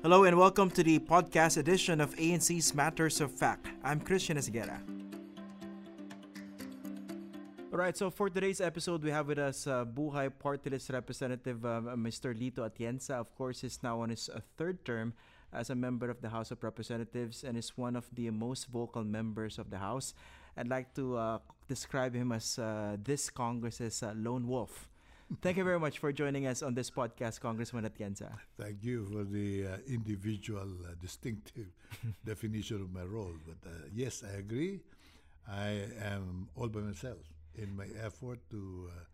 Hello and welcome to the podcast edition of ANC's Matters of Fact. I'm Christian Esguerra. All right, so for today's episode, we have with us uh, Buhay Representative uh, Mr. Lito Atienza. Of course, he's now on his uh, third term as a member of the House of Representatives and is one of the most vocal members of the House. I'd like to uh, describe him as uh, this Congress's uh, lone wolf. Thank you very much for joining us on this podcast, Congressman Atienza. Thank you for the uh, individual, uh, distinctive definition of my role. But uh, yes, I agree. I am all by myself in my effort to uh,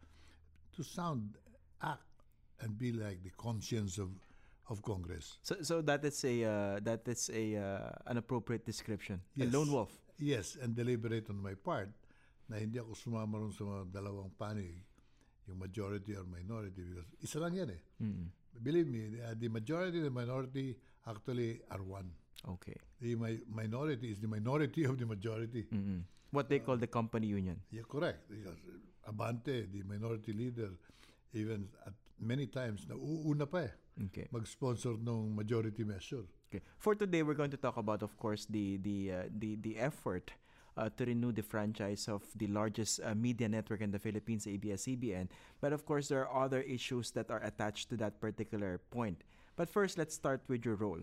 to sound, act, and be like the conscience of of Congress. So, so that is a uh, that is a uh, an appropriate description. Yes. A lone wolf. Yes, and deliberate on my part na hindi ako sumama ron sa mga dalawang panig, yung majority or minority because isa lang yan eh. Mm. Believe me, uh, the majority and the minority actually are one. Okay. The mi- minority is the minority of the majority. Mm-mm. What they call the company union. Yeah, correct. Because Abante, the minority leader, even at many times, nauuna pa eh, Okay. mag-sponsor ng majority measure. Okay. For today, we're going to talk about, of course, the the uh, the the effort uh, to renew the franchise of the largest uh, media network in the Philippines, ABS-CBN. But of course, there are other issues that are attached to that particular point. But first, let's start with your role.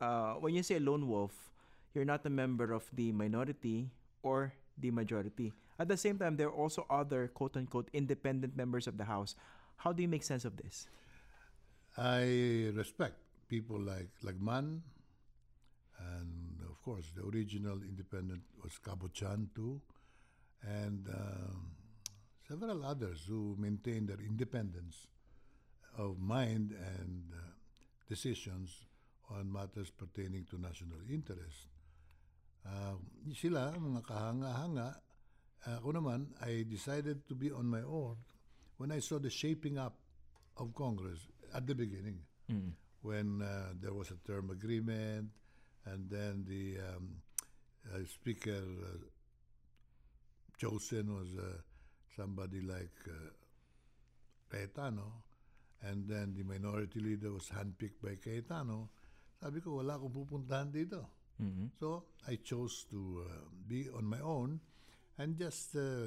Uh, when you say lone wolf, you're not a member of the minority or the majority. At the same time, there are also other quote unquote independent members of the House. How do you make sense of this? I respect people like Lagman, and of course, the original independent was Cabochan too, and um, several others who maintained their independence of mind and uh, decisions on matters pertaining to national interest. Uh, sila, mga kahanga-hanga, ako naman, I decided to be on my own when I saw the shaping up of Congress at the beginning when uh, there was a term agreement and then the um, uh, speaker uh, chosen was uh, somebody like uh, Cayetano and then the minority leader was handpicked by Cayetano sabi ko wala akong pupuntahan dito. Mm-hmm. so I chose to uh, be on my own and just uh,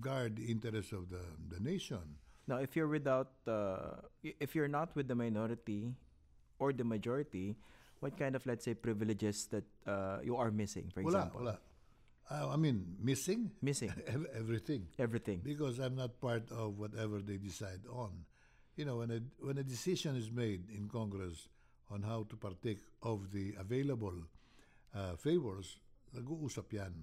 guard the interests of the, the nation. Now, if you're without, uh, if you're not with the minority or the majority, what kind of, let's say, privileges that uh, you are missing, for Wala, example? wala. Uh, I mean, missing Missing everything everything. because I'm not part of whatever they decide on. You know, when a when a decision is made in Congress on how to partake of the available uh, favors, nag-uusap yan.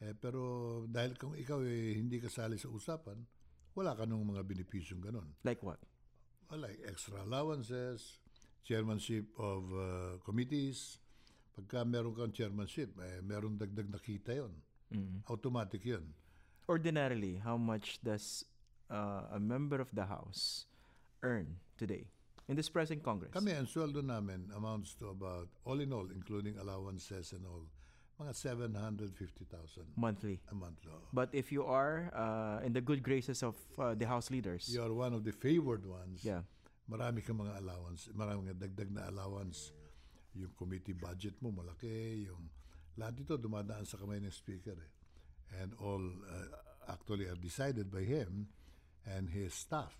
Eh, pero dahil kung ikaw eh, hindi kasali sa usapan, wala ka nung mga benepisyong ganon. Like what? Well, like extra allowances, chairmanship of uh, committees. Pagka meron kang chairmanship, eh, meron dagdag na kita yun. Mm. Automatic yun. Ordinarily, how much does uh, a member of the House earn today in this present Congress? Kami, ang sweldo namin amounts to about, all in all, including allowances and all, mga 750,000 monthly. a month. oh. But if you are uh, in the good graces of uh, the House leaders, You are one of the favored ones. yeah, Marami kang mga allowance, marami kang dagdag na allowance. Yung committee budget mo malaki, yung lahat ito dumadaan sa kamay ng speaker eh. And all uh, actually are decided by him and his staff.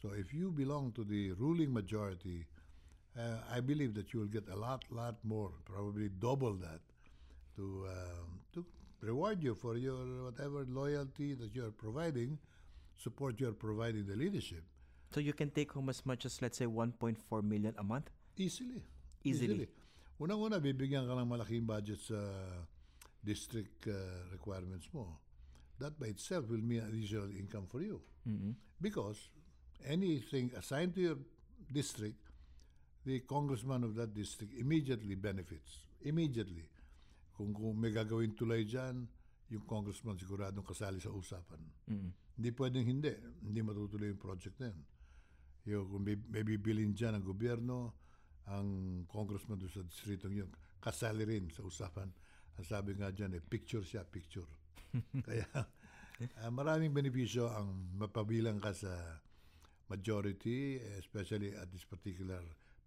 So if you belong to the ruling majority, uh, I believe that you will get a lot, lot more, probably double that, to um, to reward you for your whatever loyalty that you are providing, support you are providing the leadership. So you can take home as much as let's say 1.4 million a month. Easily. Easily. Unang-una, bibigyan ka ng malaking budget sa district uh, requirements mo. That by itself will mean additional income for you. Mm-hmm. Because anything assigned to your district, the congressman of that district immediately benefits. Immediately. Kung, kung may gagawin tulay dyan, yung congressman siguradong kasali sa usapan. Mm-hmm. Hindi pwedeng hindi. Hindi matutuloy yung project na yun. Yung, kung may, may bibilin dyan ang gobyerno, ang congressman doon sa distritong yun, kasali rin sa usapan. Ang sabi nga dyan, eh, picture siya, picture. Kaya ah, maraming benepisyo ang mapabilang ka sa majority, especially at this particular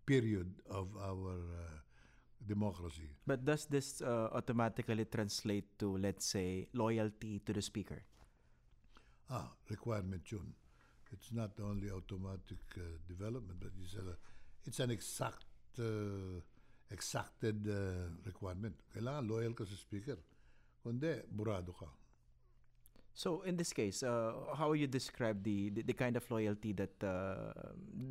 period of our uh, democracy. But does this uh, automatically translate to, let's say, loyalty to the speaker? Ah, requirement yun. It's not only automatic uh, development, but it's, a, it's an exact, uh, exacted uh, requirement. Kailangan loyal ka sa speaker. Kundi, burado ka. So in this case, uh, how you describe the, the, the kind of loyalty that uh,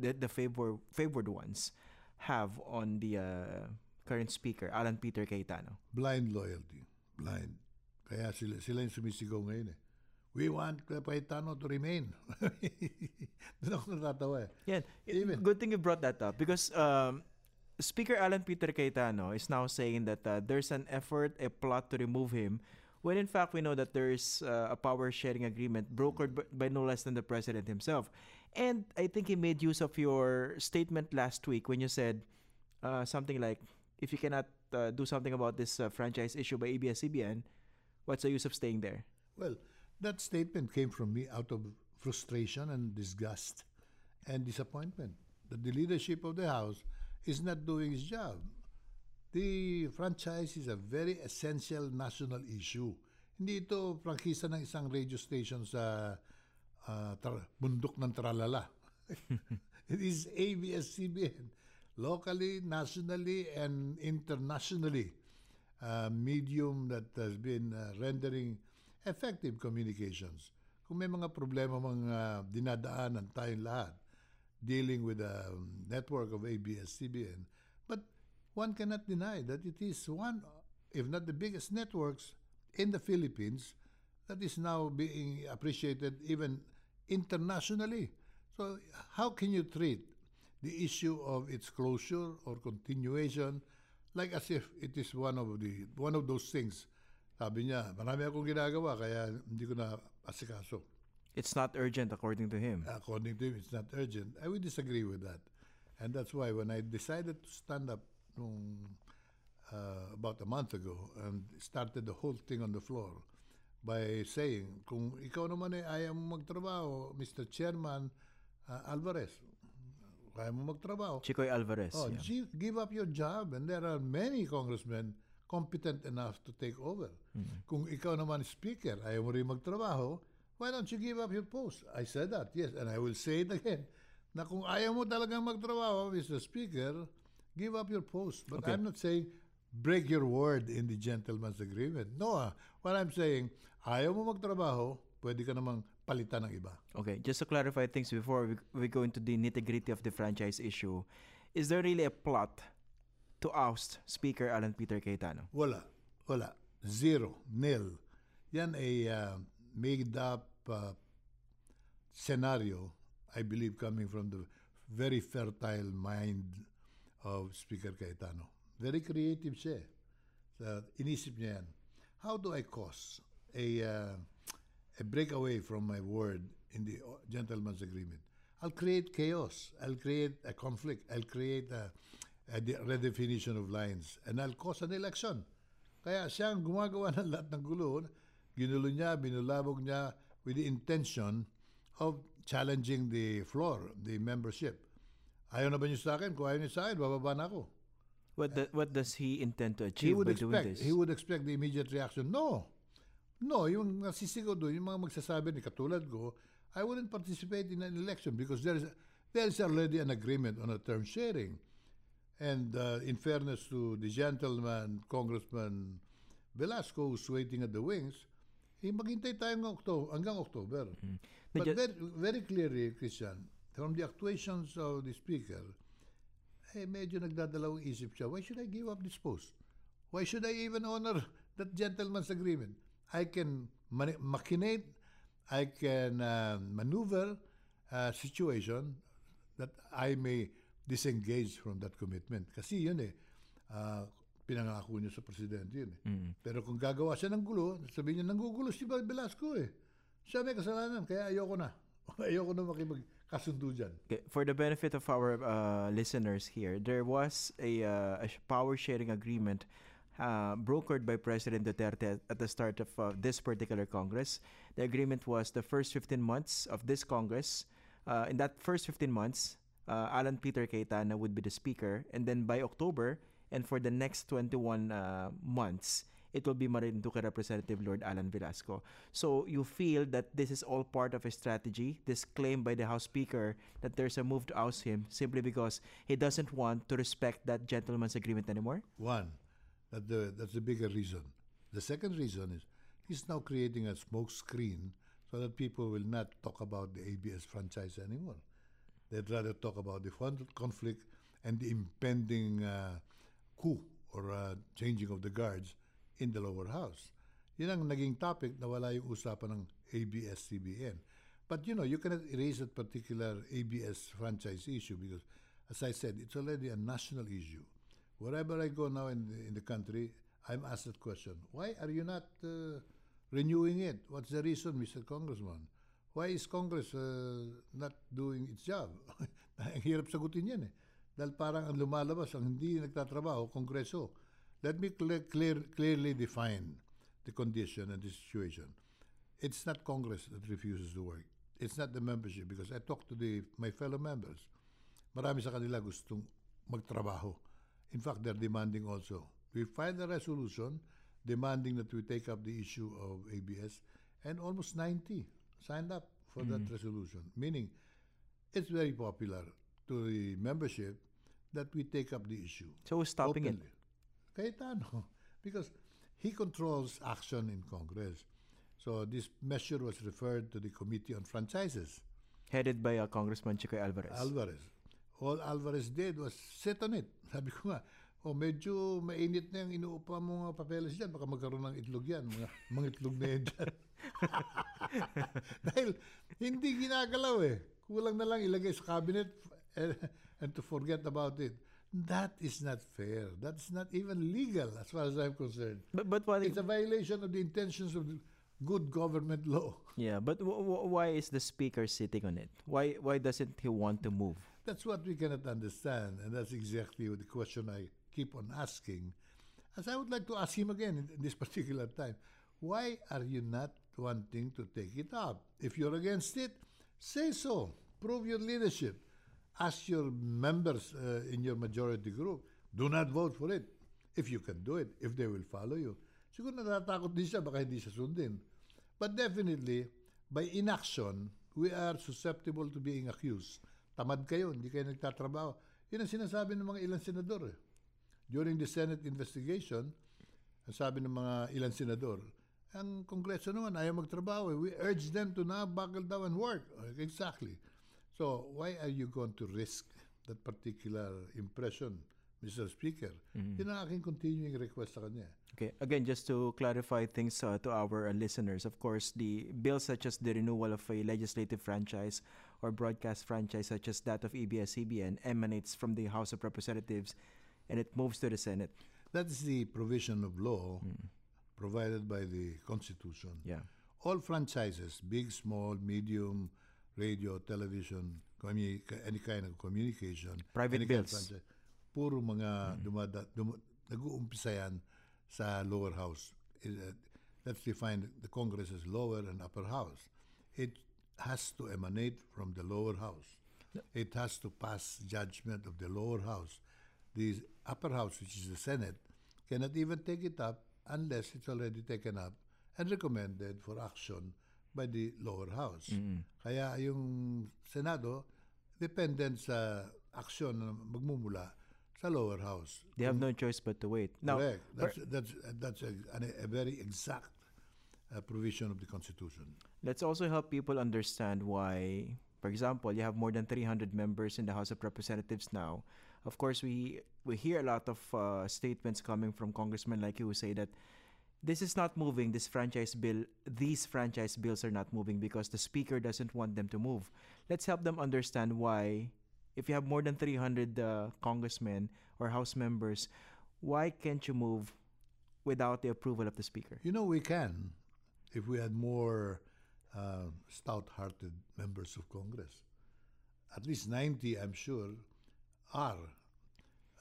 the, the favor, favored ones have on the uh, current speaker, Alan Peter Cayetano? Blind loyalty. Blind. Kaya sila, sila yung sumisigaw ngayon eh. We want Cayetano to remain. Doon ako natatawa eh. Yeah, Even- good thing you brought that up because um, Speaker Alan Peter Cayetano is now saying that uh, there's an effort, a plot to remove him, when in fact we know that there's uh, a power sharing agreement brokered b- by no less than the president himself. And I think he made use of your statement last week when you said uh, something like, if you cannot uh, do something about this uh, franchise issue by ABS-CBN, what's the use of staying there? Well, that statement came from me out of frustration and disgust and disappointment that the leadership of the House is not doing its job. The franchise is a very essential national issue. Hindi ito prangkisa ng isang radio station sa ah, tra- bundok ng Tralala. it is ABS-CBN, locally, nationally, and internationally uh, medium that has been uh, rendering effective communications. Kung may mga problema mga dinadaanan tayong lahat dealing with the um, network of ABS-CBN, but one cannot deny that it is one, if not the biggest networks in the Philippines that is now being appreciated even internationally. So how can you treat the issue of its closure or continuation like as if it is one of the one of those things. Sabi niya, marami akong ginagawa kaya hindi ko na asikaso. It's not urgent according to him. According to him, it's not urgent. I would disagree with that. And that's why when I decided to stand up nung, uh, about a month ago and started the whole thing on the floor by saying, kung ikaw naman ay ayaw mo magtrabaho, Mr. Chairman uh, Alvarez, kaya mo magtrabaho, Chicoy Alvarez. Oh, yeah. gi- give up your job. And there are many congressmen competent enough to take over. Kung ikaw naman speaker, ayaw mo rin magtrabaho, why don't you give up your post? I said that, yes. And I will say it again. Na kung ayaw mo talagang magtrabaho, Mr. Speaker, give up your post. But Okay. I'm not saying break your word in the gentleman's agreement. No, ah. what I'm saying, ayaw mo magtrabaho, pwede ka namang palitan ng iba. Okay, just to clarify things before we, we go into the nitty gritty of the franchise issue, is there really a plot to oust Speaker Alan Peter Cayetano? Wala. Wala. Zero. Nil. Yan ay uh, made up uh, scenario, I believe, coming from the very fertile mind of Speaker Cayetano. Very creative siya. eh. Sa inisip niya yan. How do I cause a, uh, a breakaway from my word in the uh, gentleman's agreement? I'll create chaos. I'll create a conflict. I'll create a, a de- redefinition of lines. And I'll cause an election. Kaya siya ang gumagawa ng lahat ng gulo. Ginulo niya, binulabog niya with the intention of challenging the floor, the membership. Ayaw na ba niyo sa akin? Kung ayaw niyo sa akin, bababa na ako. What the, what does he intend to He achieve would by doing expect, this? he would expect the immediate reaction. No. No, yung nasisigaw doon, yung mga magsasabi ni katulad ko, I wouldn't participate in an election because there is there is already an agreement on a term sharing. And uh, in fairness to the gentleman, Congressman Velasco, who's waiting at the wings, eh, maghintay tayo hanggang October. Hanggang October. But Medyo- very, very clearly, Christian, from the actuations of the Speaker, eh, medyo nagdadalawang isip siya, why should I give up this post? Why should I even honor that gentleman's agreement? I can mani- machinate, I can uh, maneuver a situation that I may disengage from that commitment. Kasi yun eh, ah, pinangako niyo sa presidente yun eh. Pero kung gagawa siya ng gulo, sabihin niya, nanggugulo si Velasco eh. Siya may kasalanan, kaya ayoko na. ayoko na makipagkasundo dyan. Okay, for the benefit of our uh, listeners here, there was a, uh, a power sharing agreement uh, brokered by President Duterte at, at the start of uh, this particular Congress. The agreement was the first 15 months of this Congress. Uh, in that first 15 months, uh, Alan Peter Cayetano would be the speaker, and then by October and for the next 21 uh, months, it will be Marinduque Representative Lord Allan Velasco. So you feel that this is all part of a strategy, this claim by the House Speaker that there's a move to oust him simply because he doesn't want to respect that gentleman's agreement anymore? One, that the, that's the bigger reason. The second reason is he's now creating a smoke screen so that people will not talk about the ABS franchise anymore. They'd rather talk about the conflict and the impending uh, coup or uh, changing of the guards in the lower house. Yun ang naging topic na wala yung usapan ng ABS-CBN. But you know, you cannot erase that particular ABS franchise issue because, as I said, it's already a national issue. Wherever I go now in the, in the country, I'm asked that question. Why are you not uh, renewing it? What's the reason, Mr. Congressman? Why is Congress uh, not doing its job? ang hirap sagutin yan eh. Dahil parang ang lumalabas, ang hindi nagtatrabaho, Kongreso. Let me clear, clear, clearly define the condition and the situation. It's not Congress that refuses to work. It's not the membership because I talked to the, my fellow members. Marami sa kanila gustong magtrabaho. In fact, they're demanding also. We filed a resolution demanding that we take up the issue of ABS, and almost 90 signed up for that resolution, meaning it's very popular to the membership that we take up the issue. So who's stopping it? openly. Cayetano, because he controls action in Congress. So this measure was referred to the Committee on Franchises. Headed by uh, Congressman Chicoy Alvarez. Alvarez. All Alvarez did was sit on it. Sabi ko nga, oh, medyo mainit na yung inuupa mo mga papeles dyan. Baka magkaroon ng itlog yan. Mga, mga itlog na yan dyan. Dahil hindi ginagalaw eh. Kulang na lang ilagay sa cabinet and, and to forget about it. That is not fair. That's not even legal as far as I'm concerned. but, but what It's a violation of the intentions of the good government law. Yeah, but w- w- why is the speaker sitting on it? Why why doesn't he want to move? That's what we cannot understand, and that's exactly the question I keep on asking. As I would like to ask him again in, in this particular time, why are you not wanting to take it up? If you're against it, say so. Prove your leadership. Ask your members uh, in your majority group, do not vote for it. If you can do it, if they will follow you. Siguro natatakot din siya, baka hindi siya sundin. But definitely, by inaction, we are susceptible to being accused. Tamad kayo, hindi kayo nagtatrabaho. Yun ang sinasabi ng mga ilang senador. Eh. During the Senate investigation, ang sabi ng mga ilang senador, ang Kongreso naman ayaw magtrabaho. eh. We urge them to now buckle down and work. Exactly. So, why are you going to risk that particular impression, Mr. Speaker? Yun ang aking continuing request sa kanya. Okay, again, just to clarify things uh, to our uh, listeners, of course, the bills such as the renewal of a legislative franchise or broadcast franchise such as that of ABS-CBN emanates from the House of Representatives and it moves to the Senate. That is the provision of law provided by the Constitution. Yeah. All franchises, big, small, medium, radio, television, any kind of communication, Private any kind of bills. puro mga dumada, dum, nag-uumpisa yan sa lower house. It, uh, let's define the Congress as lower and upper house. It has to emanate from the lower house. It has to pass judgment of the lower house. The upper house, which is the Senate, cannot even take it up unless it's already taken up and recommended for action by the lower house. Kaya yung Senado, dependent sa action na magmumula sa lower house. They have no choice but to wait. Now, Correct. That's, that's, that's a, a very exact uh, provision of the Constitution. let's also help people understand why, for example, you have more than 300 members in the House of Representatives now. Of course, we we hear a lot of uh, statements coming from congressmen like you who say that this is not moving. This franchise bill, these franchise bills are not moving because the speaker doesn't want them to move. Let's help them understand why. If you have more than 300 uh, congressmen or House members, why can't you move without the approval of the speaker? You know, we can if we had more uh, stout-hearted members of Congress. At least 90, I'm sure, are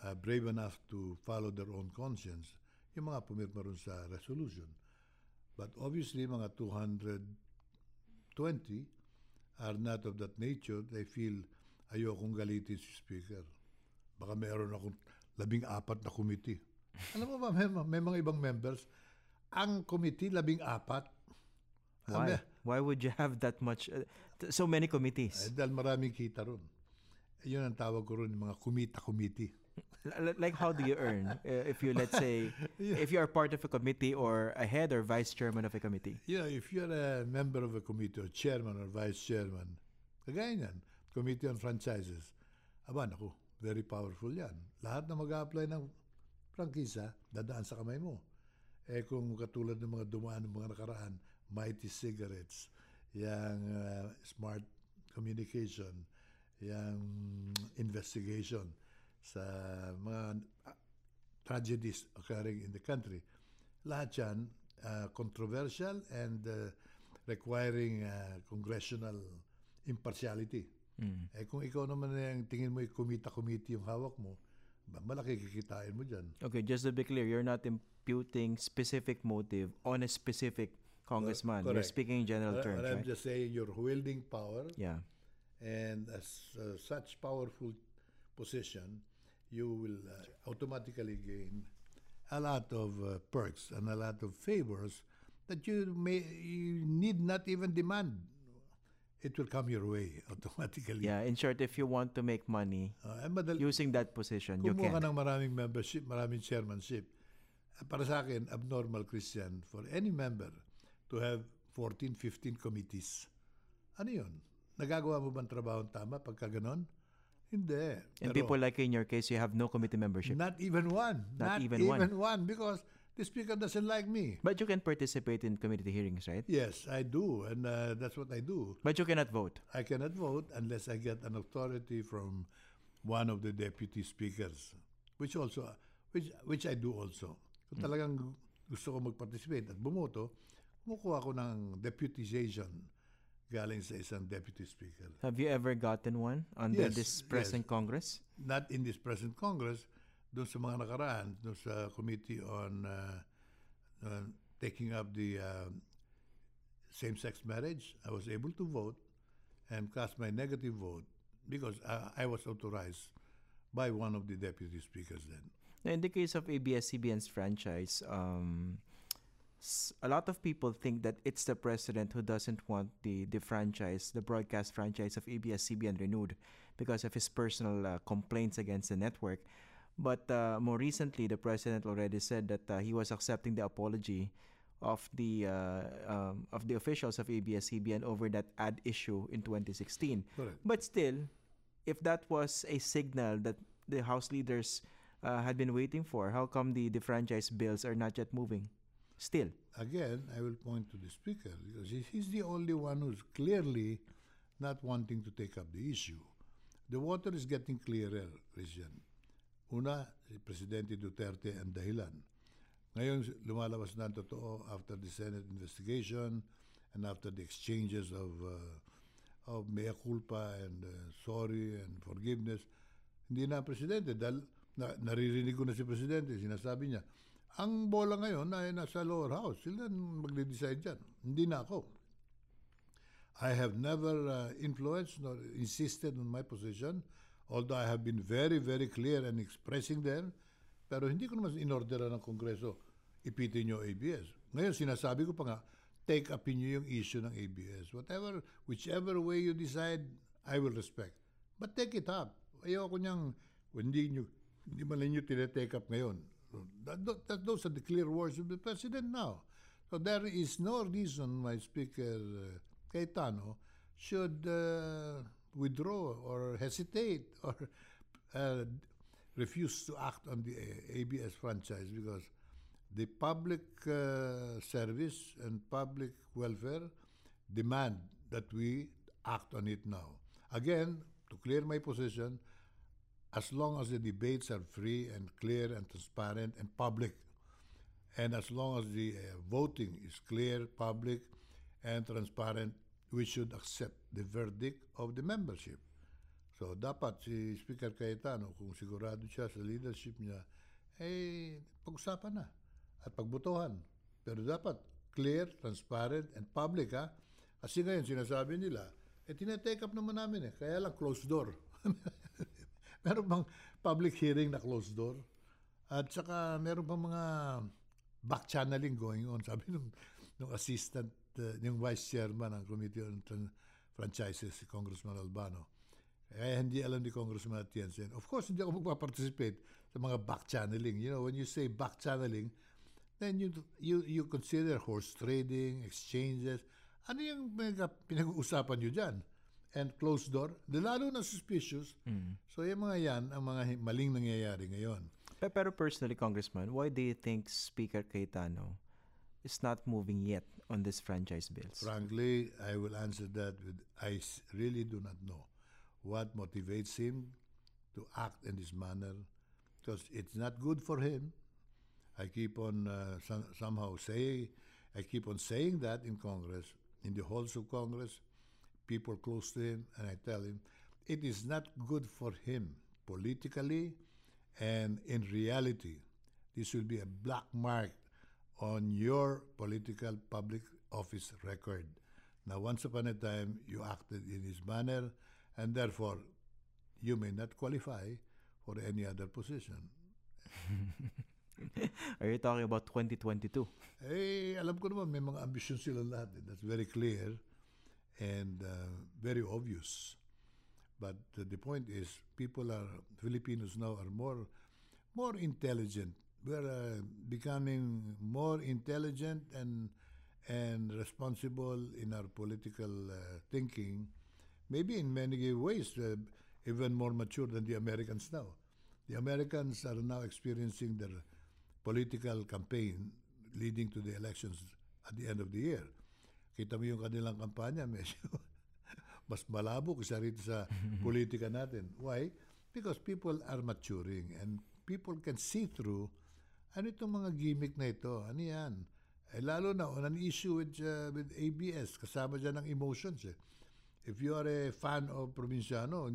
uh, brave enough to follow their own conscience, yung mga pumirma ron sa resolution. But obviously, mga 220 are not of that nature. They feel ayokong galitin si Speaker. Baka meron akong labing apat na committee. Alam mo ba, may, may mga ibang members, ang committee, labing apat. Why? Sabi, Why would you have that much? Uh, so many committees. eh, dahil maraming kita ron. Yun ang tawag ko yung mga kumita committee. Like how do you earn uh, if you let's say if you are part of a committee or a head or vice chairman of a committee? You know, if you're a member of a committee or chairman or vice chairman, kagaya niyan, Committee on Franchises, aba, naku, very powerful yan. Lahat na mag apply ng prangkisa, dadaan sa kamay mo. Eh kung katulad ng mga dumaan ng mga nakaraan, Mighty Cigarettes, yung uh, smart communication, yung investigation sa mga uh, tragedies occurring in the country. Lahat yan uh, controversial and uh, requiring uh, congressional impartiality. Eh kung ikaw naman na yung tingin mo kumita-committee yung hawak mo, malaki kikitain mo dyan. Okay, just to be clear, you're not imputing specific motive on a specific congressman. You're correct. speaking in general But- terms, but I'm right? just saying you're wielding power Yeah. And as uh, such powerful position, you will uh, automatically gain a lot of uh, perks and a lot of favors that you may you need not even demand. It will come your way automatically. Yeah, in short, if you want to make money Uh, and madal- using that position, you kumuha can. ng maraming membership, maraming chairmanship. Uh, Para sa akin, abnormal Christian for any member to have 14, 15 committees. Ano yun? Nagagawa mo bang trabaho ang tama pagka ganon? Hindi. And Pero people like in your case, you have no committee membership. not even one. Not even one. one. Because the speaker doesn't like me. But you can participate in committee hearings, right? Yes, I do. And uh, that's what I do. But you cannot vote. I cannot vote unless I get an authority from one of the deputy speakers, which also, which which I do also. Kung talagang gusto ko mag-participate at bumoto, kumukuha ko ng deputization galing sa isang deputy speaker. Have you ever gotten one under Yes, this yes. present Congress? Not in this present Congress, doon sa mga nakaraan, doon sa Committee on uh, uh, taking up the uh, same-sex marriage, I was able to vote and cast my negative vote because uh, I was authorized by one of the deputy speakers then. Now, in the case of ABS-CBN's franchise, um, a lot of people think that it's the president who doesn't want the, the franchise, the broadcast franchise of ABS-CBN renewed because of his personal uh, complaints against the network. But uh, more recently, the president already said that uh, he was accepting the apology of the uh, um, of the officials of ABS-CBN over that ad issue in 2016. Correct. But still, if that was a signal that the House leaders uh, had been waiting for, how come the, the franchise bills are not yet moving? Still. Again, I will point to the speaker because he- he's the only one who's clearly not wanting to take up the issue. The water is getting clearer, Christian. Una, si Presidente Duterte ang dahilan. Ngayon, lumalabas na totoo after the Senate investigation and after the exchanges of uh, of mea culpa and uh, sorry and forgiveness. Hindi na Presidente dahil na, naririnig ko na si Presidente, sinasabi niya, ang bola ngayon ay nasa lower house. Sila magde-decide dyan. Hindi na ako. I have never uh, influenced nor insisted on my position, although I have been very, very clear in expressing them. Pero hindi ko naman inorderan ng Kongreso, ipitin nyo ABS. Ngayon, sinasabi ko pa nga, take up niyo yung issue ng ABS. Whatever, whichever way you decide, I will respect. But take it up. Ayoko niyang, hindi nyo, hindi man ninyo tinetake up ngayon. That, those are the clear words of the President now. So there is no reason why Speaker uh, Cayetano should uh, withdraw or hesitate or uh, refuse to act on the uh, ABS franchise because the public uh, service and public welfare demand that we act on it now. Again, to clear my position, as long as the debates are free and clear and transparent and public, and as long as the uh, voting is clear, public, and transparent, we should accept the verdict of the membership. So dapat si Speaker Cayetano, kung sigurado siya sa leadership niya, eh, pag-usapan na at pagbutuhan. Pero dapat clear, transparent, and public ha. Kasi ngayon sinasabi nila, eh tinetake up naman namin eh, kaya lang closed door. meron bang public hearing na closed door? At saka meron bang mga back channeling going on? Sabi nung, nung assistant, uh, yung vice chairman ng Committee on Franchises, si Congressman Albano. Kaya hindi alam ni Congressman Atienza. Of course, hindi ako magpa-participate sa mga back channeling. You know, when you say back channeling, then you you you consider horse trading, exchanges. Ano yung pinag-uusapan nyo dyan? And closed door, lalo na suspicious. So yung mga yan, ang mga maling nangyayari ngayon. Pe- Pero personally, Congressman, why do you think Speaker Cayetano is not moving yet on these franchise bills? Frankly, I will answer that with I really do not know what motivates him to act in this manner because it's not good for him. I keep on uh, some, somehow say I keep on saying that in Congress, in the halls of Congress, people close to him, and I tell him it is not good for him politically and in reality. This will be a black mark on your political public office record. Now, once upon a time, you acted in this manner, and therefore, you may not qualify for any other position. Are you talking about 2022? Eh, alam ko naman, may mga ambisyon sila lahat. eh. That's very clear and uh, very obvious. But the point is, people are, Filipinos now are more, more intelligent. We're uh, becoming more intelligent and, and responsible in our political uh, thinking. Maybe in many ways, uh, even more mature than the Americans now. The Americans are now experiencing their political campaign leading to the elections at the end of the year. Kita mo yung kanilang kampanya, medyo mas malabo kaysa rito sa politika natin. Why? Because people are maturing and people can see through ano itong mga gimmick na ito. Ano yan? Eh, lalo na on an issue with, uh, with ABS, kasama dyan ng emotions eh. If you are a fan of Provinciano,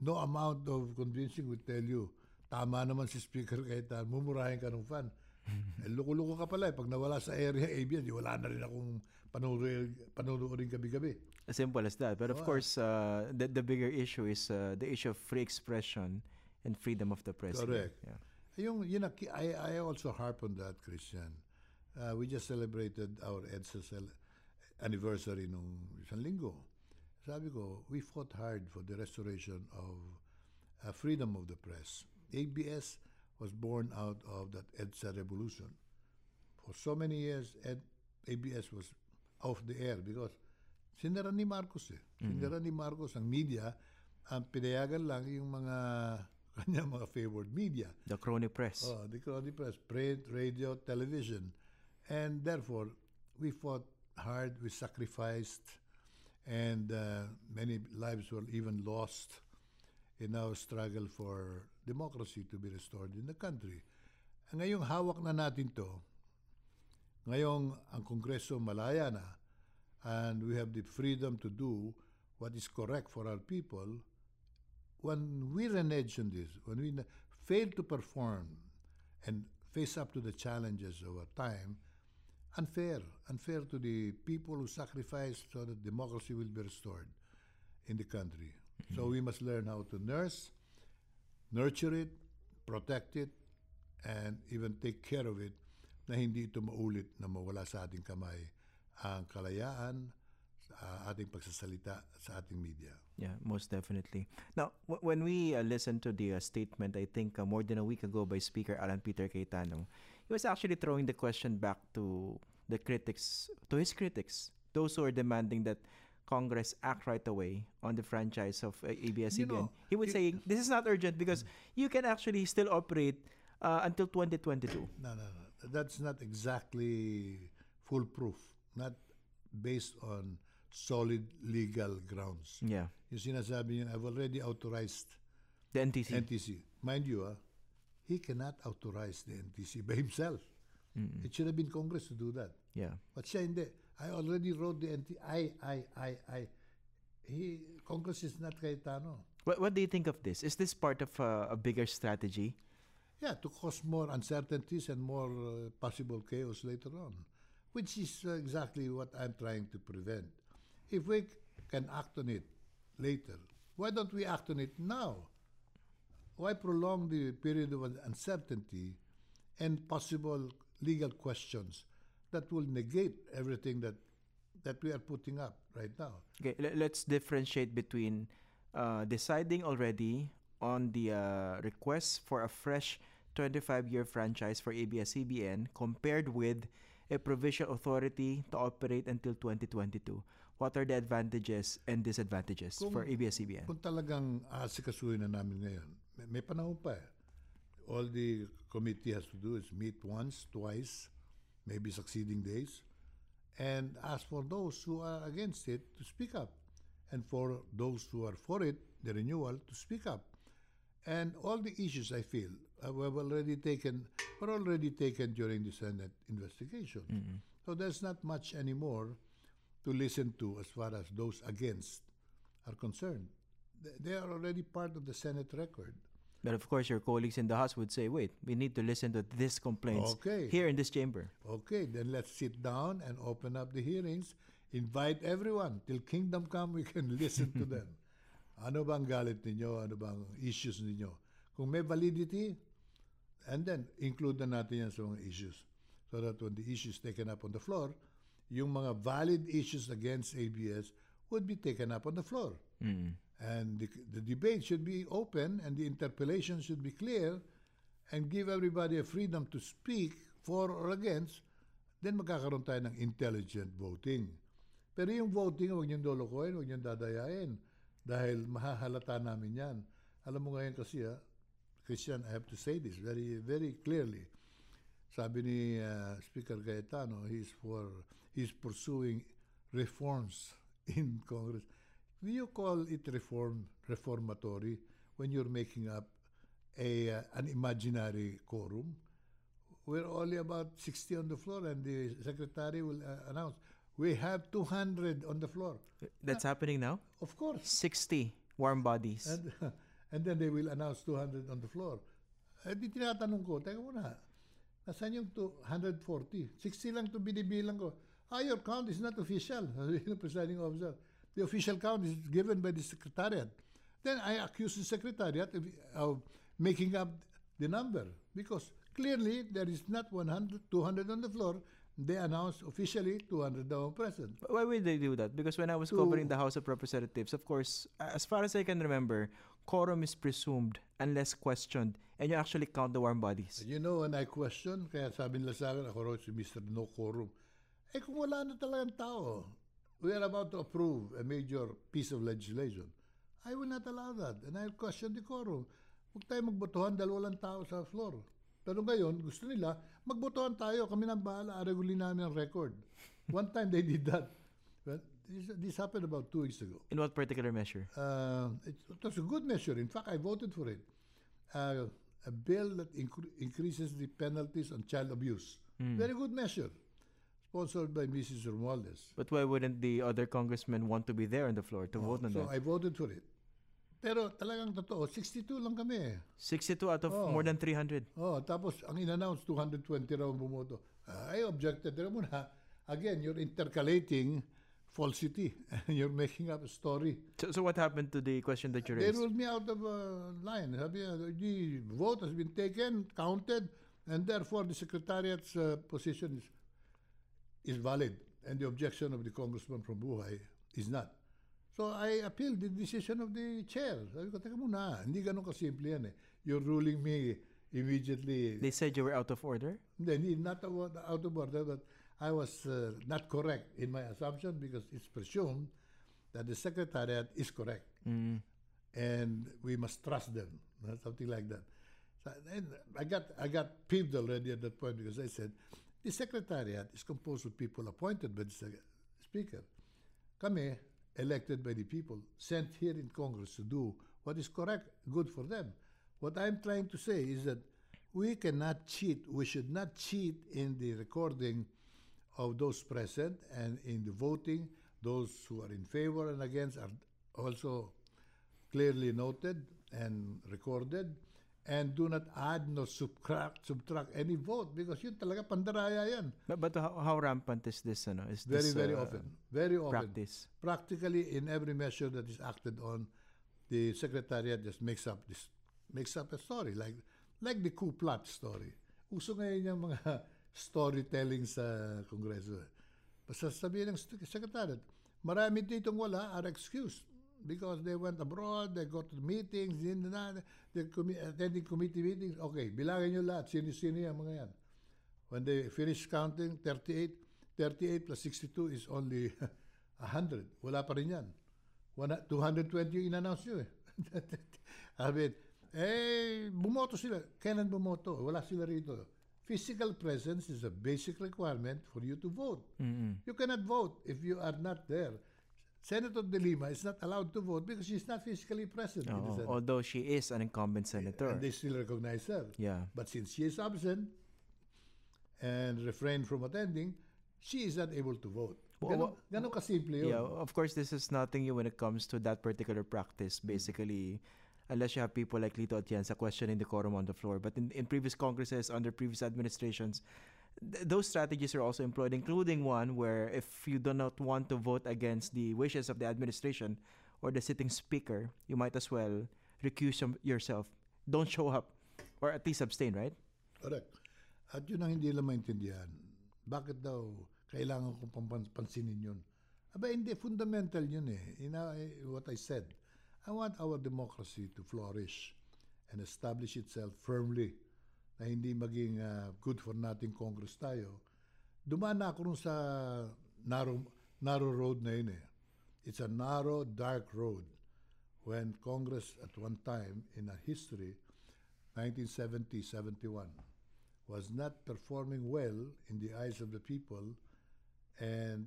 no amount of convincing will tell you, tama naman si Speaker Cayetano, mumurahin ka ng fan. Eh, luko-luko ka pala eh. Pag nawala sa area ABS, wala na rin akong panunurin, panunurin gabi-gabi. As simple as that. But of Oh, course, uh, the, the bigger issue is uh, the issue of free expression and freedom of the press. Correct. Yeah. Yung, yun, I, I also harp on that, Christian. Uh, we just celebrated our EDSA anniversary nung isang linggo. Sabi ko, we fought hard for the restoration of uh, freedom of the press. ABS was born out of that EDSA revolution. For so many years, Ed, ABS was off the air because sinara ni Marcos eh. Sinara ni Marcos ang media, ang pinayagan lang yung mga kanya mga favored media. The crony press. Oh, the crony press, print, radio, television. And therefore, we fought hard, we sacrificed, and uh, many lives were even lost in our struggle for democracy to be restored in the country. Eh, ngayong hawak na natin to, ngayong ang Kongreso malaya na, and we have the freedom to do what is correct for our people, when we renege on this, when we fail to perform and face up to the challenges of our time, unfair, unfair to the people who sacrificed so that democracy will be restored in the country. So we must learn how to nurse, nurture it, protect it, and even take care of it na hindi ito maulit na mawala sa ating kamay ang kalayaan sa ating pagsasalita sa ating media. Yeah, most definitely. Now, w- when we uh, listened to the uh, statement, I think uh, more than a week ago by Speaker Alan Peter Cayetano, he was actually throwing the question back to the critics, to his critics, those who are demanding that Congress act right away on the franchise of uh, ABS-CBN. You know, he would say this is not urgent because you can actually still operate uh, until 2022. No, no, no. That's not exactly foolproof. Not based on solid legal grounds. Yeah, Yung sinasabi niya, I've already authorized the NTC. NTC. Mind you, ah, he cannot authorize the NTC by himself. It should have been Congress to do that. yeah. But siya hindi. I already wrote the NTC. I, I, I, I. He, Congress is not Cayetano. What, what do you think of this? Is this part of uh, a bigger strategy? Yeah, to cause more uncertainties and more uh, possible chaos later on, which is uh, exactly what I'm trying to prevent. If we can act on it later, Why don't we act on it now? Why prolong the period of uncertainty and possible legal questions that will negate everything that that we are putting up right now? Okay, le- let's differentiate between uh, deciding already on the uh, request for a fresh 25-year franchise for ABS-CBN compared with a provisional authority to operate until 2022. What are the advantages and disadvantages Kung- for ABS-CBN? Kung talagang aasikasuhin na namin ngayon, may, may panahon pa eh. All the committee has to do is meet once, twice, maybe succeeding days, and ask for those who are against it to speak up, and for those who are for it, the renewal, to speak up. And all the issues I feel uh, were already taken, were already taken during the Senate investigation. So there's not much anymore to listen to as far as those against are concerned. They are already part of the Senate record. But of course, your colleagues in the House would say, wait, we need to listen to these complaints Okay. here in this chamber. Okay, then let's sit down and open up the hearings. Invite everyone. Till kingdom come, we can listen to them. Ano bang galit ninyo? Ano bang issues ninyo? Kung may validity, and then include na natin yan sa mga issues. So that when the issues taken up on the floor, yung mga valid issues against ABS would be taken up on the floor. Mm. And the, the debate should be open and the interpellation should be clear and give everybody a freedom to speak for or against, then magkakaroon tayo ng intelligent voting. Pero yung voting, huwag niyong dolokohin, huwag niyong dadayain. Dahil mahahalata namin yan. Alam mo ngayon kasi, ah, Christian, I have to say this very, very clearly. Sabi ni uh, Speaker Cayetano, he's for, he's pursuing reforms in Congress. Do you call it reform, reformatory when you're making up a uh, an imaginary quorum? We're only about 60 on the floor, and the secretary will uh, announce we have 200 on the floor. That's happening now? Of course, 60 warm bodies. and and then they will announce 200 on the floor. Eh di tinatanong ko, teka muna, nasaan yung 240? 60 lang to binibilang ko. Ah, your count is not official, sabi ng presiding officer. The official count is given by the secretariat. Then I accuse the secretariat of, of making up the number because clearly there is not 100, 200 on the floor. They announced officially 200 daw ang present. But Why would they do that? Because when I was To- covering the House of Representatives, of course, as far as I can remember, quorum is presumed unless questioned, and you actually count the warm bodies. You know, when I question, kaya sabi nila sa akin, ako raw si Mr. No Quorum. Eh kung wala na talagang tao, we are about to approve a major piece of legislation. I will not allow that. And I'll question the quorum. Huwag tayo magbotohan dahil walang tao sa floor. Pero ngayon, gusto nila, magbotohan tayo. Kami nang bahala. Aregulin namin ang record. One time they did that. But this, this happened about two weeks ago. In what particular measure? Uh, it, it was a good measure. In fact, I voted for it. Uh, a bill that incre- increases the penalties on child abuse. Very good measure. Sponsored by Mrs. Romualdez. But why wouldn't the other congressmen want to be there on the floor to vote on So that? I voted for it. Pero talagang totoo, 62 lang kami. 62 out of Oh. more than 300. Oh, tapos ang in-announce 220 raw bumoto. Uh, I objected. Pero muna, again, you're intercalating falsity. you're making up a story. So, so what happened to the question that you They raised? ruled me out of uh, line. Sabi niya, the vote has been taken, counted, and therefore the secretariat's uh, position is is valid, and the objection of the congressman from Buhay is not. So I appealed the decision of the chair. Sabi ko, teka muna, hindi ganun kasimple yan eh. You're ruling me immediately. They said you were out of order? Hindi, not out of order, but I was uh, not correct in my assumption because it's presumed that the secretariat is correct Mm. and we must trust them, something like that. So, I got I got peeved already at that point because I said the secretariat is composed of people appointed by the speaker. Kami, elected by the people, sent here in Congress to do what is correct, good for them. What I'm trying to say is that we cannot cheat. We should not cheat in the recording of those present and in the voting. Those who are in favor and against are also clearly noted and recorded. And do not add nor subtract, subtract any vote because yun talaga pandaraya yan. But, but how, how rampant is this? Ano, is Very, this, very uh, often. Very often. Practice. Practically in every measure that is acted on, the secretariat just makes up this makes up a story like like the coup plot story. Uso ngayon yung mga storytelling sa Kongreso. Basta sabihin ng secretariat, marami ditong wala are excused because they went abroad, they go to meetings, din na, they're commi- attending committee meetings. Okay, bilangin nyo lahat, sino-sino yan, mga yan. When they finish counting, 38, 38 plus 62 is only 100. Wala pa rin yan. One- 220 yung in-announce nyo eh. I mean, eh, bumoto sila. Kailan bumoto? Wala sila rito. Physical presence is a basic requirement for you to vote. You cannot vote if you are not there. Senator De Lima is not allowed to vote because she's not physically present. in the Senate. although she is an incumbent senator. And they still recognize her. Yeah. But since she is absent and refrained from attending, she is not able to vote. Well, Ganon, wha- ganon kasimple yun. Yeah, of course, this is nothing new when it comes to that particular practice. Basically, unless you have people like Lito Atienza questioning the quorum on the floor. But in, in previous Congresses, under previous administrations, th- those strategies are also employed, including one where if you do not want to vote against the wishes of the administration or the sitting speaker, you might as well recuse yourself. Don't show up, or at least abstain, right? Correct. At yun ang hindi lang maintindihan. Bakit daw kailangan kong pampan- pansinin yun? Aba, hindi. Fundamental yun eh. In uh, what I said, I want our democracy to flourish and establish itself firmly na hindi maging uh, good for nothing Congress tayo. Dumaan na ako sa narrow, narrow road na yun eh. It's a narrow, dark road. When Congress at one time in our history, 1970-71, was not performing well in the eyes of the people and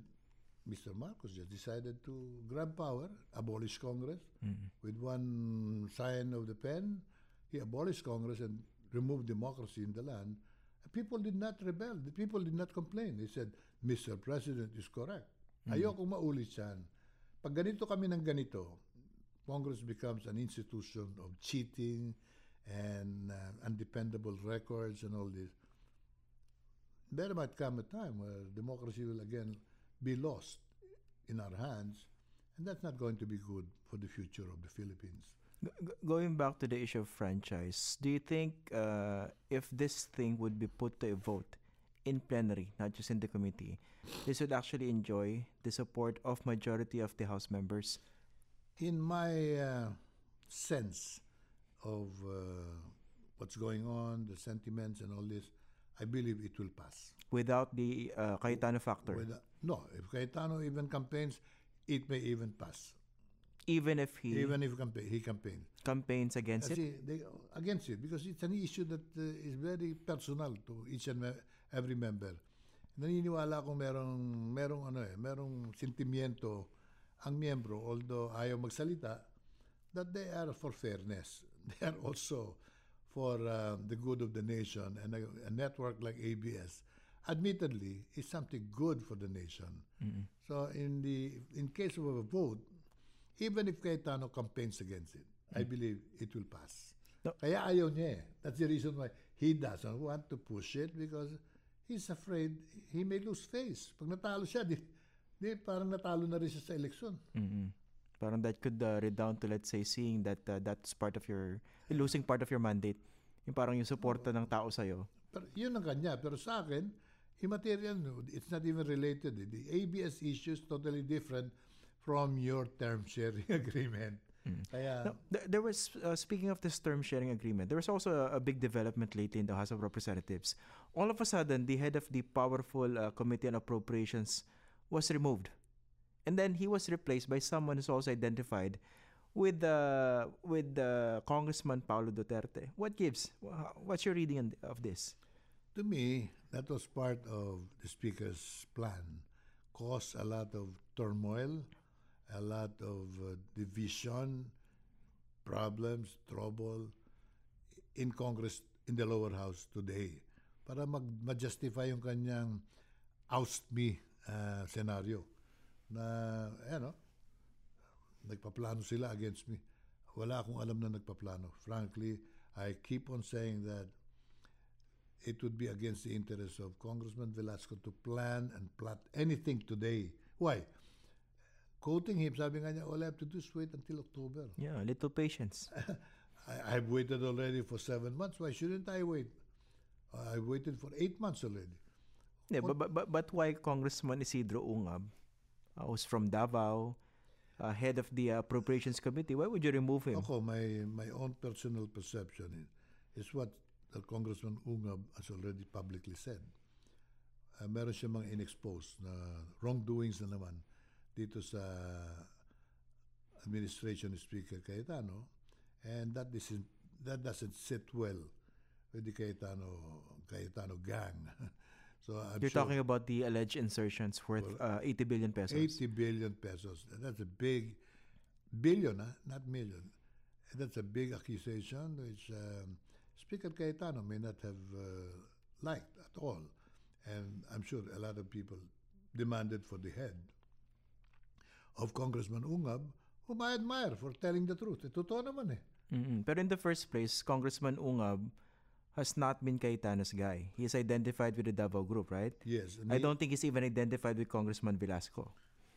Mr. Marcos just decided to grab power, abolish Congress. With one sign of the pen, he abolished Congress and removed democracy in the land. And people did not rebel. The people did not complain. They said, Mr. President is correct. Ayokong maulit yan. Pag ganito kami ng ganito, Congress becomes an institution of cheating and uh, undependable records and all this. There might come a time where democracy will again be lost in our hands, and that's not going to be good for the future of the Philippines. Going back to the issue of franchise, do you think uh, if this thing would be put to a vote in plenary, not just in the committee, this would actually enjoy the support of majority of the House members? In my uh, sense of uh, what's going on, the sentiments and all this, I believe it will pass. Without the uh, Cayetano factor, Whether- no, if Cayetano even campaigns, it may even pass. Even if he Even if campa- he campaigns. campaigns against it? Kasi they, against it because it's an issue that uh, is very personal to each and every member. Naniniwala akong merong merong ano eh, merong sentimiento ang miyembro although ayaw magsalita that they are for fairness. They are also for uh, the good of the nation and a, a network like ABS admittedly is something good for the nation. So in the in case of a vote even if Cayetano campaigns against it, I believe it will pass. No. Kaya ayaw niya eh. That's the reason why he doesn't want to push it because he's afraid he may lose face. Pag natalo siya, di, di parang natalo na rin siya sa eleksyon. Mm-mm. Parang that could uh, redound to let's say seeing that uh, that's part of your losing part of your mandate. Yung parang yung suporta ng tao sa Pero yun ang kanya. Pero sa akin, immaterial, it's not even related. The ABS issue is totally different from your term sharing agreement. Kaya, No, th- there was uh, speaking of this term sharing agreement. There was also a, a big development lately in the House of Representatives. All of a sudden, the head of the powerful uh, Committee on Appropriations was removed, and then he was replaced by someone who's also identified with the with the Congressman Paolo Duterte. What gives? What's your reading of this? to me, that was part of the Speaker's plan. Caused a lot of turmoil, a lot of uh, division, problems, trouble in Congress, in the lower house today. Para mag, ma-justify yung kanyang oust me uh, scenario. Na, ano, nagpaplano sila against me. Wala akong alam na nagpaplano. Frankly, I keep on saying that it would be against the interests of Congressman Velasco to plan and plot anything today. Why? Quoting him, sabi nga niya, all I have to do is wait until October. Yeah, little patience. I, I've waited already for seven months. Why shouldn't I wait? I waited for eight months already. Yeah, but, but, but, but why Congressman Isidro Ungab, uh, who's from Davao, uh, head of the Appropriations Committee, why would you remove him? Ako, my, my own personal perception is, is what the Congressman Ungab has already publicly said. Uh, meron siya mga inexposed na wrongdoings na naman dito sa administration ni Speaker Cayetano and that is that doesn't sit well with the Cayetano Cayetano gang. so I'm You're sure talking about the alleged insertions worth uh, 80 billion pesos. 80 billion pesos. That's a big billion, ah, not million. That's a big accusation which um, Speaker Cayetano may not have uh, liked at all. And I'm sure a lot of people demanded for the head of Congressman Ungab, whom I admire for telling the truth. Totoo naman eh. Mm-mm. Pero in the first place, Congressman Ungab has not been Cayetano's guy. He is identified with the Davao Group, right? Yes. I he- don't think he's even identified with Congressman Velasco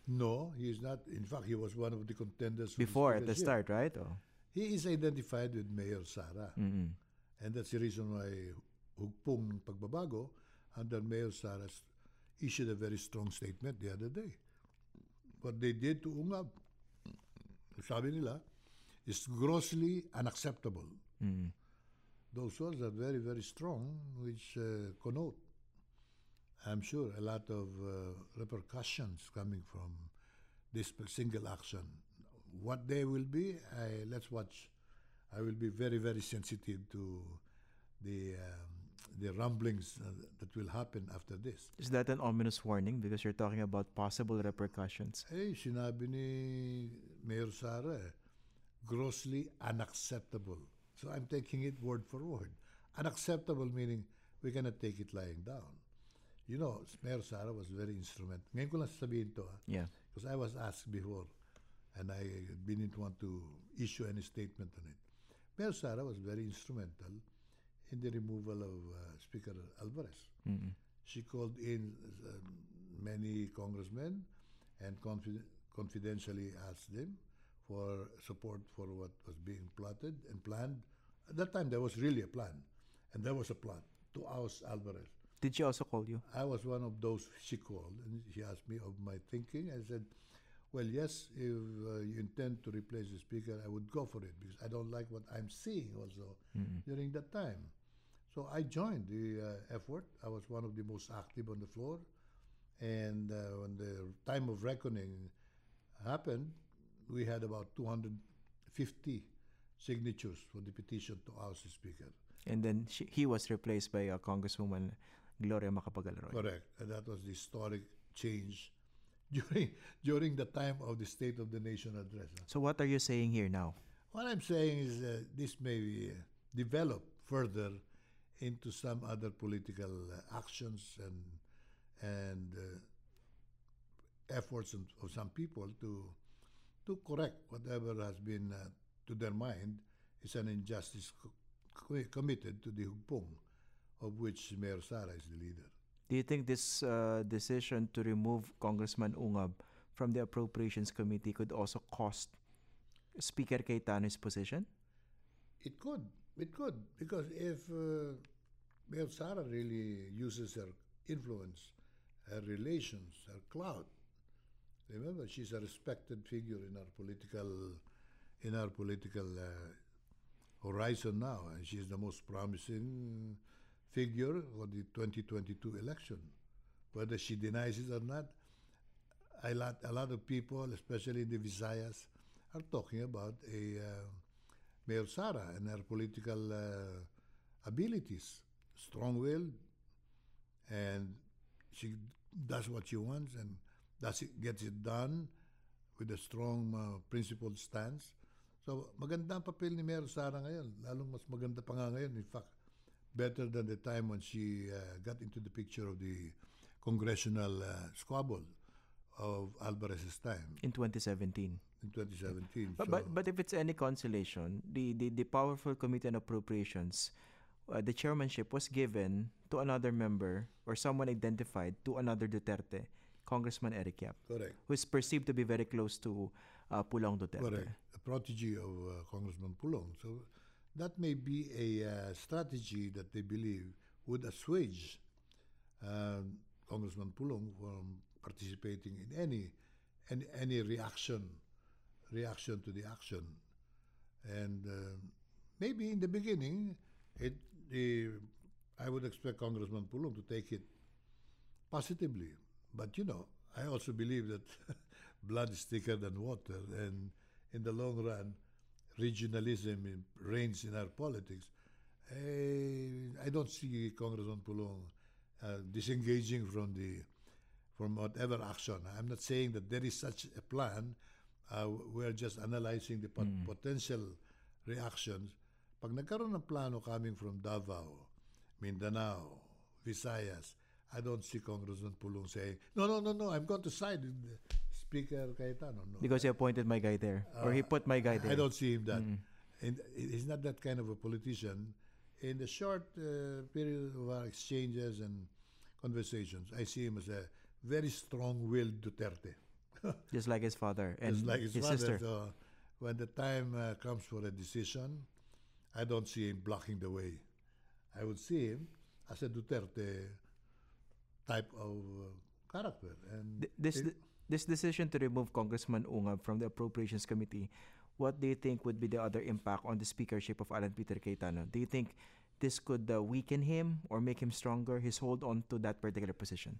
No, he is not. In fact, he was one of the contenders before at the start, right? Oh. He is identified with Mayor Sara. Mm-mm. And that's the reason why hugpong ng pagbabago under Mayor Saras issued a very strong statement the other day. What they did to Ungab, sabi nila, is grossly unacceptable. Mm. Those words are very, very strong, which uh, connote, I'm sure, a lot of uh, repercussions coming from this single action. What they will be, I, let's watch. I will be very, very sensitive to the um, the rumblings uh, that will happen after this. Is that an ominous warning? Because you're talking about possible repercussions. Eh, sinabi ni Mayor Sara, grossly unacceptable. So I'm taking it word for word. Unacceptable meaning we cannot take it lying down. You know, Mayor Sara was very instrumental. Ngayon ko lang sasabihin to, ah, Yeah. because I was asked before and I didn't want to issue any statement on it. Mayor Sara was very instrumental in the removal of uh, Speaker Alvarez. Mm-mm. She called in uh, many congressmen and confi- confidentially asked them for support for what was being plotted and planned. At that time, there was really a plan, and there was a plot to oust Alvarez. Did she also call you? I was one of those she called, and she asked me of my thinking. I said, "Well, yes, if uh, you intend to replace the speaker, I would go for it because I don't like what I'm seeing also during that time." So I joined the uh, effort. I was one of the most active on the floor, and uh, when the time of reckoning happened, we had about 250 signatures for the petition to oust the speaker. And then she, he was replaced by uh, Congresswoman Gloria Macapagal-Arroyo. Correct. And that was the historic change during during the time of the State of the Nation address. So what are you saying here now? What I'm saying is uh, this may be, uh, develop further into some other political uh, actions and and uh, efforts of, some people to to correct whatever has been uh, to their mind is an injustice co- co- committed to the hugpong, of which Mayor Sara is the leader. Do you think this uh, decision to remove Congressman Ungab from the Appropriations Committee could also cost Speaker Cayetano his position? It could. It could. Because if uh, Mayor Sara really uses her influence, her relations, her clout, remember she's a respected figure in our political, in our political uh, horizon now, and she's the most promising figure for the 2022 election. Whether she denies it or not, a lot, a lot of people, especially in the Visayas, are talking about a uh, Mayor Sara and her political uh, abilities, strong-willed, and she does what she wants and does it, gets it done with a strong uh, principled stance. So maganda ang papel ni Mayor Sara ngayon, lalong mas maganda pa nga ngayon. In fact, better than the time when she uh, got into the picture of the congressional uh, squabble of Alvarez's time in 2017. in 2017. But, so, but but if it's any consolation, the the, the powerful committee on appropriations, uh, the chairmanship was given to another member or someone identified to another Duterte, Congressman Eric Yap, Correct. who is perceived to be very close to uh, Pulong Duterte. Correct. A protege of uh, Congressman Pulong. So that may be a uh, strategy that they believe would assuage um, Congressman Pulong from participating in any any, any reaction reaction to the action. And um maybe in the beginning, it the I would expect Congressman Pulong to take it positively. But you know, I also believe that blood is thicker than water, and in the long run, regionalism reigns in our politics. I, I don't see Congressman Pulong uh, disengaging from the from whatever action. I'm not saying that there is such a plan. Uh, we're just analyzing the pot- potential reactions. Pag nagkaroon ng plano coming from Davao, Mindanao, Visayas, I don't see Congressman Pulong saying, no, no, no, no, I'm going to side with the Speaker Cayetano. No. Because he appointed my guy there, or he put my guy there. I don't see him that. And he's not that kind of a politician. In the short uh, period of our exchanges and conversations, I see him as a very strong-willed Duterte, just like his father and just like his, his father. sister. So when the time uh, comes for a decision, I don't see him blocking the way. I would see him as a Duterte type of uh, character. And Th- this it- this decision to remove Congressman Ungab from the Appropriations Committee, what do you think would be the other impact on the speakership of Alan Peter Cayetano? Do you think this could uh, weaken him or make him stronger? His hold on to that particular position.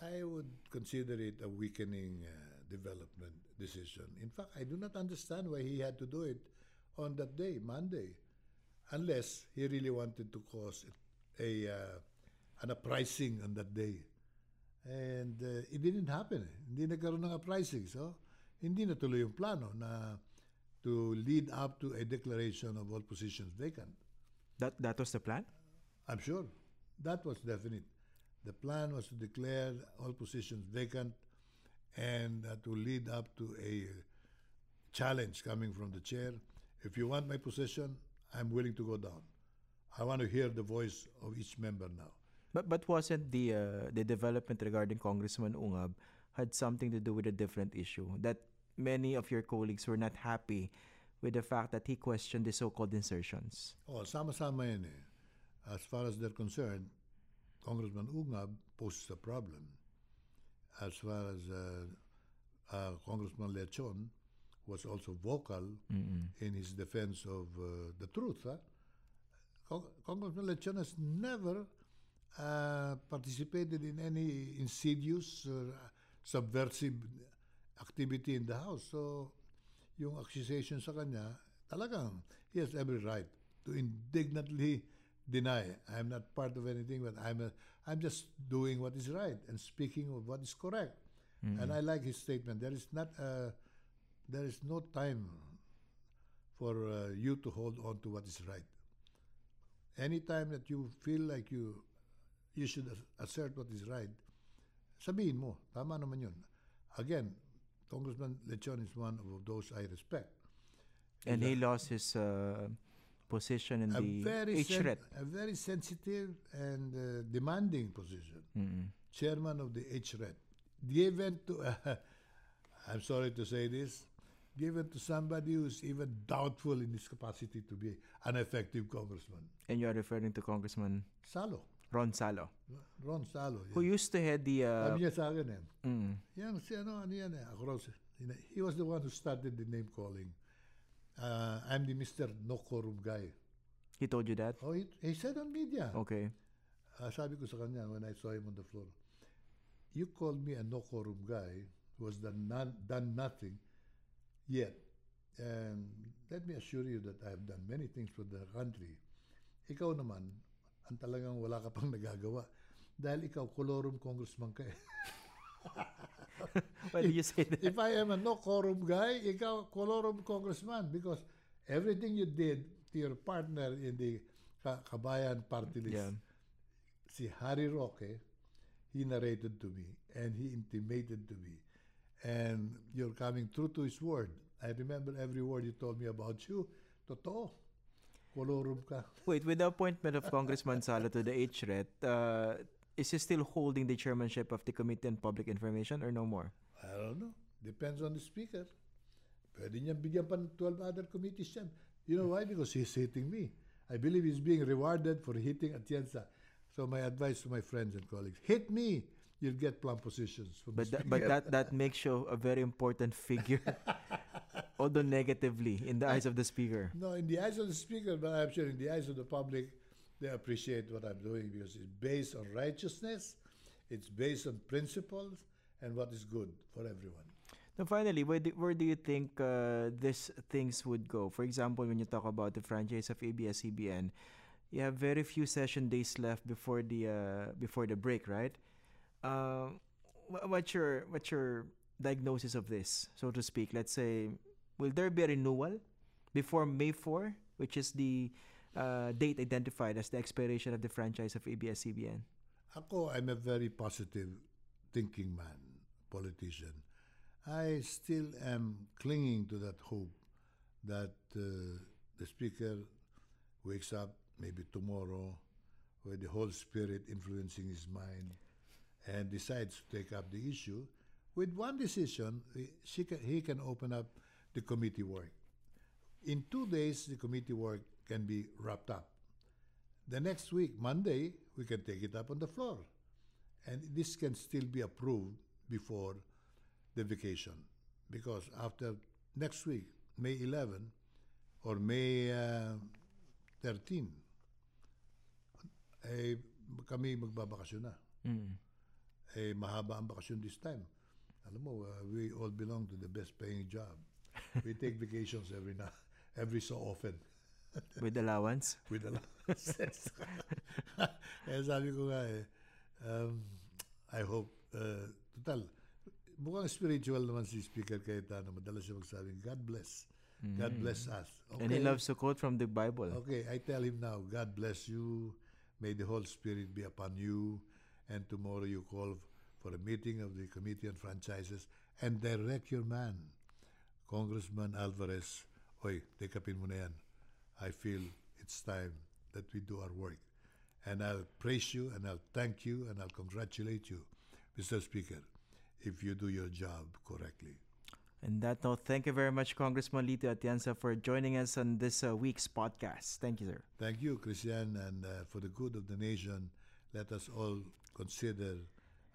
I would consider it a weakening uh, development decision. In fact, I do not understand why he had to do it on that day, Monday, unless he really wanted to cause a uh, an uprising on that day. And uh, it didn't happen. eh. Hindi nagkaroon ng uprising. So, hindi natuloy yung plano na to lead up to a declaration of all positions vacant. That that was the plan. I'm sure. That was definite. The plan was to declare all positions vacant and uh, to lead up to a challenge coming from the chair. If you want my position, I'm willing to go down. I want to hear the voice of each member now. But but wasn't the uh, the development regarding Congressman Ungab had something to do with a different issue that many of your colleagues were not happy with the fact that he questioned the so-called insertions. Oh, sama-sama yan eh. As far as they're concerned, Congressman Ungab poses a problem. As far as uh, uh, Congressman Lechon was also vocal in his defense of uh, the truth. Huh? Con- Congressman Lechon has never uh, participated in any insidious uh, subversive activity in the House. So, yung accusation sa kanya, talagang he has every right to indignantly deny I'm not part of anything, but I'm a, I'm just doing what is right and speaking of what is correct. And I like his statement. There is not a, there is no time for uh, you to hold on to what is right. Anytime that you feel like you you should assert what is right, sabihin mo, tama naman yun. Again, Congressman Lechon is one of those I respect. And he lost his uh, position in A the very, sen- a very sensitive and uh, demanding position. Chairman of the HRET. Given to, I'm sorry to say this, given to somebody who's even doubtful in his capacity to be an effective congressman. And you are referring to Congressman Salo. Ron Salo, Ron Salo. who used to head the... Uh, Sabi niya sa akin eh. mm, Yan, si ano, ano yan eh. Across. He was the one who started the name calling. Uh, I'm the Mr. No Quorum guy. he told you that? Oh, he, he said on media. Okay. Ah, sabi ko sa kanya when I saw him on the floor, you called me a no quorum guy who has done, done nothing yet. And let me assure you that I have done many things for the country. Ikaw naman, ang talagang wala ka pang nagagawa. Dahil ikaw, colorum congressman ka eh. Why did you say that? If I am a no quorum guy, ikaw, colorum congressman. Because everything you did to your partner in the Ka- Kabayan party list, Yeah. si Harry Roque, he narrated to me and he intimated to me. And you're coming true to his word. I remember every word you told me about you. Totoo. Kolorum ka. Wait, with the appointment of Congressman Salo to the HRET, uh, is he still holding the chairmanship of the Committee on Public Information or no more? I don't know. Depends on the speaker. Pwede niyan bigyan pa ng 12 other committees yan. You know why? Because he's hitting me. I believe he's being rewarded for hitting Atienza. So my advice to my friends and colleagues, hit me. You'll get plum positions from But that, but that that makes you a very important figure, although negatively in the eyes of the speaker. No, in the eyes of the speaker, but I'm sure in the eyes of the public, they appreciate what I'm doing because it's based on righteousness, it's based on principles, and what is good for everyone. Now, finally, where do, where do you think uh, these things would go? For example, when you talk about the franchise of ABS-CBN, you have very few session days left before the uh, before the break, right? Uh, what's your what's your diagnosis of this, so to speak? Let's say, will there be a renewal before May 4, which is the uh, date identified as the expiration of the franchise of ABS-CBN? Ako, I'm a very positive thinking man, politician. I still am clinging to that hope that uh, the speaker wakes up maybe tomorrow with the whole spirit influencing his mind and decides to take up the issue. With one decision, she can, he can open up the committee work. In two days, the committee work can be wrapped up. The next week, Monday, we can take it up on the floor. And this can still be approved before the vacation. Because after next week, May 11 or May uh, 13, eh, kami magbabakasyon na. Mm. Eh, mahaba ang bakasyon this time. Alam mo, uh, we all belong to the best paying job. We take vacations every na, every so often. With allowance? with a lot of sense. Kaya sabi ko nga eh, um, I hope, uh, total, mukhang spiritual naman si Speaker Cayetano. Madalas siya magsabing, God bless. God bless us. Okay. And he loves to quote from the Bible. Okay, I tell him now, God bless you. May the whole Spirit be upon you. And tomorrow you call for a meeting of the Committee on Franchises and direct your man, Congressman Alvarez. Oy, take up mo na yan. I feel it's time that we do our work. And I'll praise you and I'll thank you and I'll congratulate you, Mr. Speaker, if you do your job correctly. And that note, thank you very much, Congressman Lito Atienza, for joining us on this uh, week's podcast. Thank you, sir. Thank you, Christian, and uh, for the good of the nation, let us all consider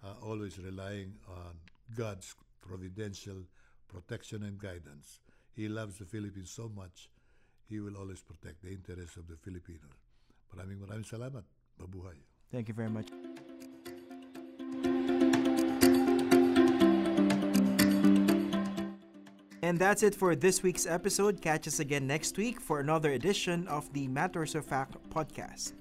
uh, always relying on God's providential protection and guidance. He loves the Philippines so much, He will always protect the interests of the Filipinos. Maraming maraming salamat. Mabuhay. Thank you very much. And that's it for this week's episode. Catch us again next week for another edition of the Matters of Fact podcast.